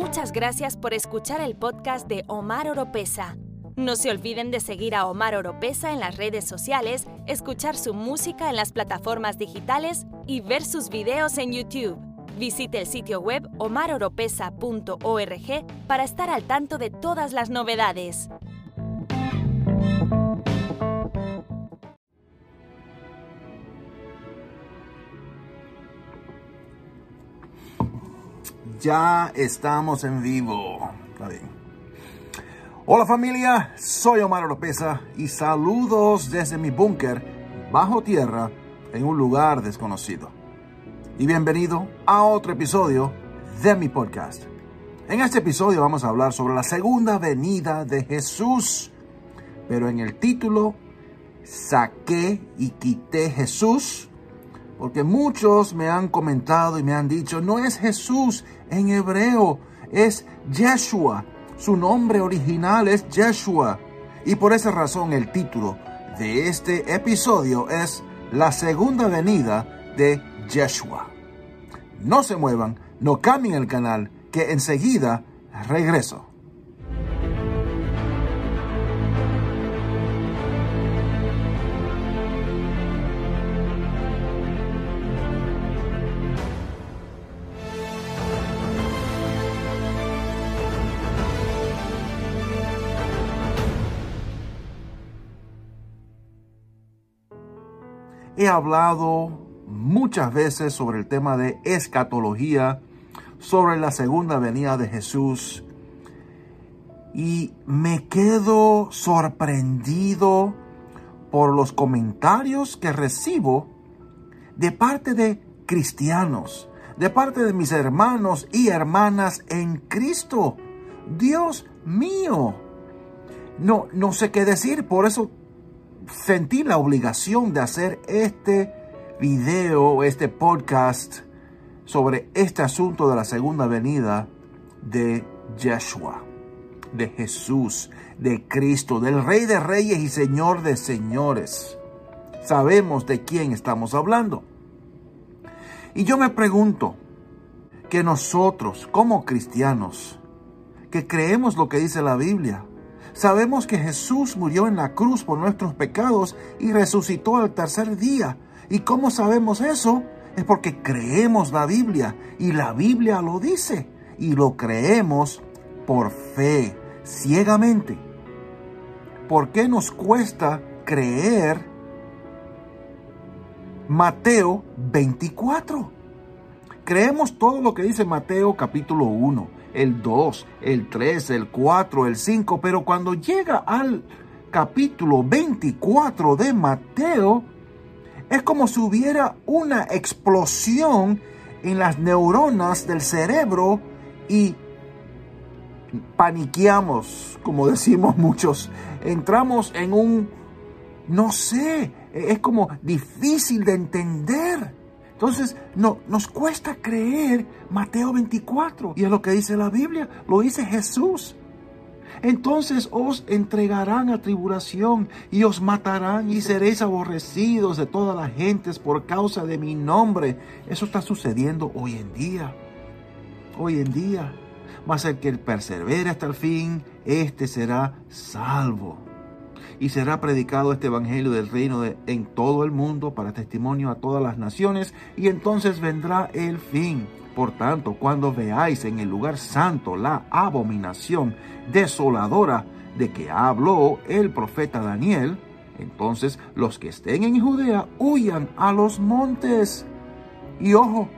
Muchas gracias por escuchar el podcast de Omar Oropesa. No se olviden de seguir a Omar Oropesa en las redes sociales, escuchar su música en las plataformas digitales y ver sus videos en YouTube. Visite el sitio web omaroropesa.org para estar al tanto de todas las novedades. Ya estamos en vivo. Está bien. Hola familia, soy Omar Oropesa y saludos desde mi búnker bajo tierra en un lugar desconocido. Y bienvenido a otro episodio de mi podcast. En este episodio vamos a hablar sobre la segunda venida de Jesús. Pero en el título, saqué y quité Jesús porque muchos me han comentado y me han dicho, no es Jesús en hebreo, es Yeshua. Su nombre original es Yeshua. Y por esa razón el título de este episodio es La segunda venida de Yeshua. No se muevan, no cambien el canal, que enseguida regreso. He hablado muchas veces sobre el tema de escatología, sobre la segunda venida de Jesús. Y me quedo sorprendido por los comentarios que recibo de parte de cristianos, de parte de mis hermanos y hermanas en Cristo. Dios mío. No, no sé qué decir, por eso sentí la obligación de hacer este video, este podcast sobre este asunto de la segunda venida de Yeshua, de Jesús, de Cristo, del Rey de Reyes y Señor de Señores. Sabemos de quién estamos hablando. Y yo me pregunto que nosotros como cristianos, que creemos lo que dice la Biblia, Sabemos que Jesús murió en la cruz por nuestros pecados y resucitó al tercer día. ¿Y cómo sabemos eso? Es porque creemos la Biblia y la Biblia lo dice y lo creemos por fe, ciegamente. ¿Por qué nos cuesta creer Mateo 24? Creemos todo lo que dice Mateo capítulo 1 el 2, el 3, el 4, el 5, pero cuando llega al capítulo 24 de Mateo, es como si hubiera una explosión en las neuronas del cerebro y paniqueamos, como decimos muchos. Entramos en un, no sé, es como difícil de entender. Entonces, no, nos cuesta creer Mateo 24. Y es lo que dice la Biblia, lo dice Jesús. Entonces os entregarán a tribulación y os matarán y seréis aborrecidos de todas las gentes por causa de mi nombre. Eso está sucediendo hoy en día. Hoy en día. Mas el que persevere hasta el fin, este será salvo y será predicado este evangelio del reino en todo el mundo para testimonio a todas las naciones y entonces vendrá el fin. Por tanto, cuando veáis en el lugar santo la abominación desoladora de que habló el profeta Daniel, entonces los que estén en Judea huyan a los montes. Y ojo,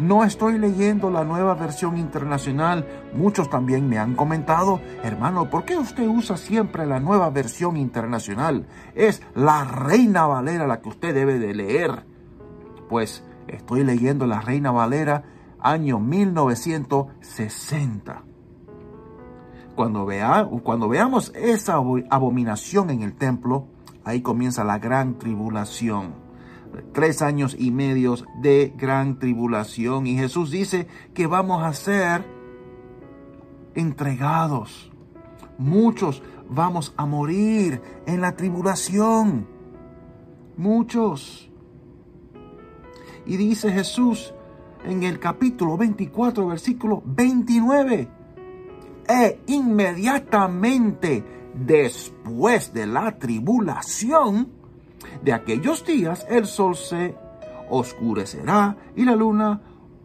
no estoy leyendo la nueva versión internacional. Muchos también me han comentado, hermano, ¿por qué usted usa siempre la nueva versión internacional? Es la Reina Valera la que usted debe de leer. Pues estoy leyendo la Reina Valera año 1960. Cuando, vea, cuando veamos esa abominación en el templo, ahí comienza la gran tribulación tres años y medios de gran tribulación. Y Jesús dice que vamos a ser entregados. Muchos vamos a morir en la tribulación. Muchos. Y dice Jesús en el capítulo 24, versículo 29, E inmediatamente después de la tribulación de aquellos días, el sol se oscurecerá y la luna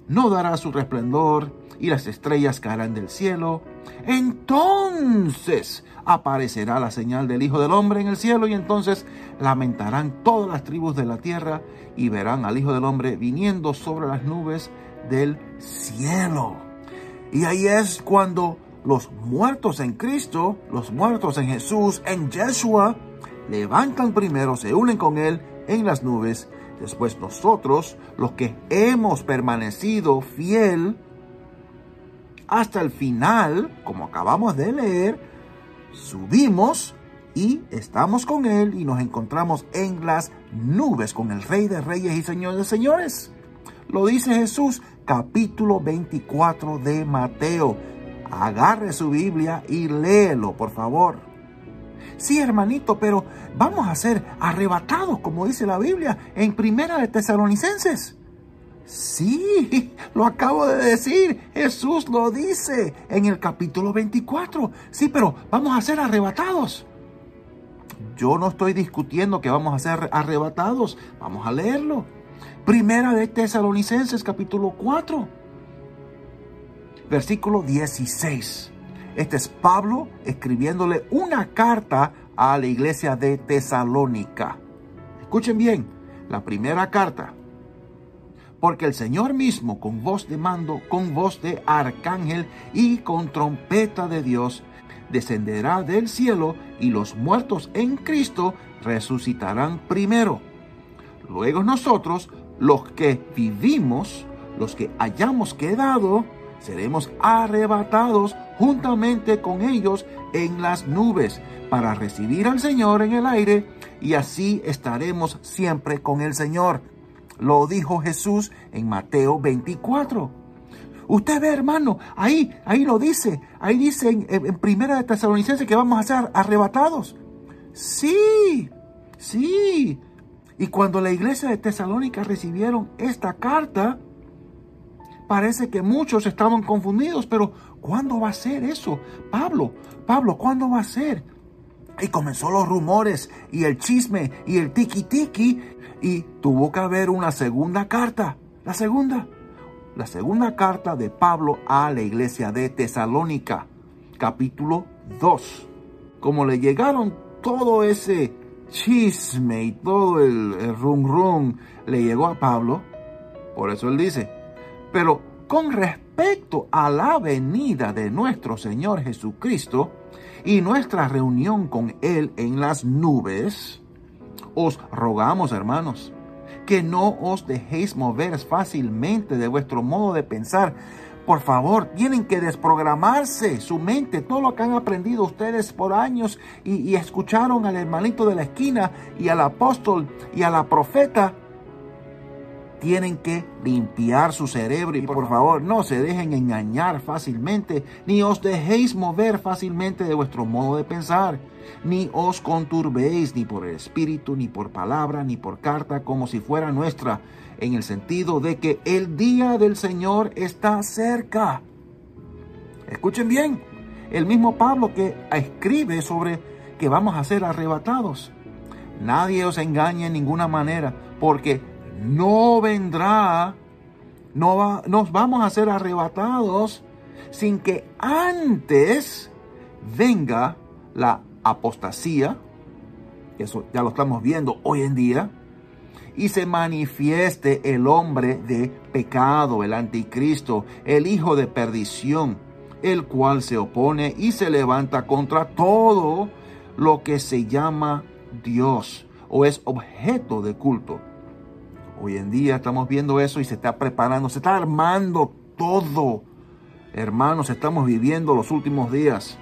no dará su resplandor y las estrellas caerán del cielo. Entonces aparecerá la señal del Hijo del Hombre en el cielo y entonces lamentarán todas las tribus de la tierra y verán al Hijo del Hombre viniendo sobre las nubes del cielo. Y ahí es cuando los muertos en Cristo, los muertos en Jesús, en Yeshua, levantan primero, se unen con Él en las nubes. Después nosotros, los que hemos permanecido fiel hasta el final, como acabamos de leer, subimos y estamos con Él y nos encontramos en las nubes con el Rey de Reyes y Señor de Señores. Lo dice Jesús, capítulo 24 de Mateo. Agarre su Biblia y léelo, por favor. Sí, hermanito, pero vamos a ser arrebatados, como dice la Biblia, en Primera de Tesalonicenses. Sí, lo acabo de decir. Jesús lo dice en el capítulo 24. Sí, pero vamos a ser arrebatados. Yo no estoy discutiendo que vamos a ser arrebatados. Vamos a leerlo. Primera de Tesalonicenses capítulo 4. Versículo 16. Este es Pablo escribiéndole una carta a la iglesia de Tesalónica. Escuchen bien, la primera carta porque el Señor mismo, con voz de mando, con voz de arcángel y con trompeta de Dios, descenderá del cielo y los muertos en Cristo resucitarán primero. Luego nosotros, los que vivimos, los que hayamos quedado, seremos arrebatados juntamente con ellos en las nubes para recibir al Señor en el aire y así estaremos siempre con el Señor. Lo dijo Jesús en Mateo 24. Usted ve, hermano, ahí, ahí lo dice. Ahí dice en, Primera de Tesalonicenses que vamos a ser arrebatados. Sí, sí. Y cuando la iglesia de Tesalónica recibieron esta carta, parece que muchos estaban confundidos, pero ¿cuándo va a ser eso? Pablo, Pablo, ¿cuándo va a ser? Y comenzó los rumores y el chisme y el tiki tiki y tuvo que haber una segunda carta. La segunda. La segunda carta de Pablo a la iglesia de Tesalónica, capítulo 2. Como le llegaron todo ese chisme y todo el, rum rum le llegó a Pablo, por eso él dice, pero con respecto a la venida de nuestro Señor Jesucristo y nuestra reunión con Él en las nubes, os rogamos, hermanos, que no os dejéis mover fácilmente de vuestro modo de pensar. Por favor, tienen que desprogramarse su mente, todo lo que han aprendido ustedes por años y, y escucharon al hermanito de la esquina y al apóstol y a la profeta tienen que limpiar su cerebro y por favor no se dejen engañar fácilmente, ni os dejéis mover fácilmente de vuestro modo de pensar, ni os conturbéis ni por el espíritu, ni por palabra, ni por carta, como si fuera nuestra, en el sentido de que el día del Señor está cerca. Escuchen bien, el mismo Pablo que escribe sobre que vamos a ser arrebatados. Nadie os engañe en ninguna manera, porque no vendrá, no va, nos vamos a ser arrebatados sin que antes venga la apostasía, eso ya lo estamos viendo hoy en día, y se manifieste el hombre de pecado, el anticristo, el hijo de perdición, el cual se opone y se levanta contra todo lo que se llama Dios o es objeto de culto Hoy en día estamos viendo eso y se está preparando, se está armando todo. Hermanos, estamos viviendo los últimos días.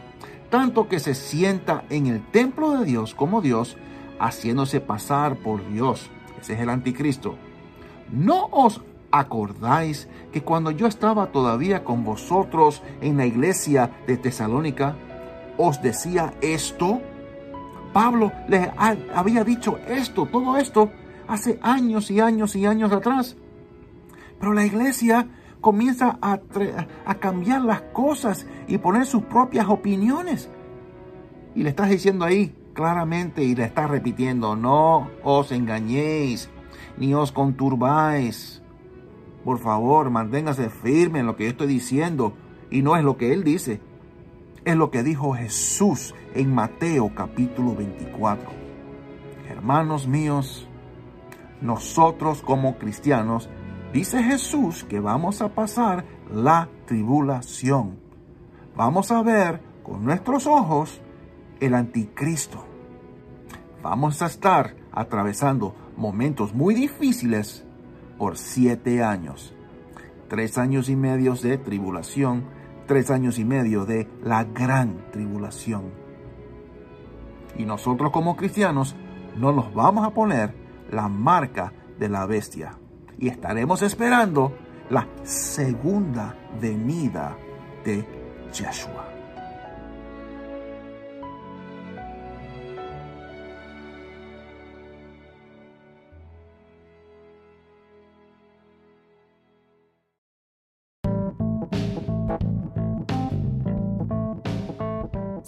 Tanto que se sienta en el templo de Dios como Dios, haciéndose pasar por Dios. Ese es el anticristo. ¿No os acordáis que cuando yo estaba todavía con vosotros en la iglesia de Tesalónica, os decía esto? Pablo les había dicho esto, todo esto hace años y años y años atrás. Pero la iglesia comienza a, cambiar las cosas y poner sus propias opiniones. Y le estás diciendo ahí claramente y le estás repitiendo, no os engañéis, ni os conturbáis. Por favor, manténgase firme en lo que yo estoy diciendo. Y no es lo que él dice, es lo que dijo Jesús en Mateo capítulo 24. Hermanos míos, nosotros como cristianos, dice Jesús que vamos a pasar la tribulación. Vamos a ver con nuestros ojos el anticristo. Vamos a estar atravesando momentos muy difíciles por siete años. Tres años y medio de tribulación, tres años y medio de la gran tribulación. Y nosotros como cristianos no nos vamos a poner la marca de la bestia. Y estaremos esperando la segunda venida de Yeshua.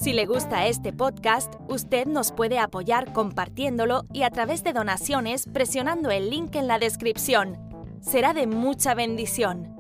Si le gusta este podcast, usted nos puede apoyar compartiéndolo y a través de donaciones presionando el link en la descripción. Será de mucha bendición.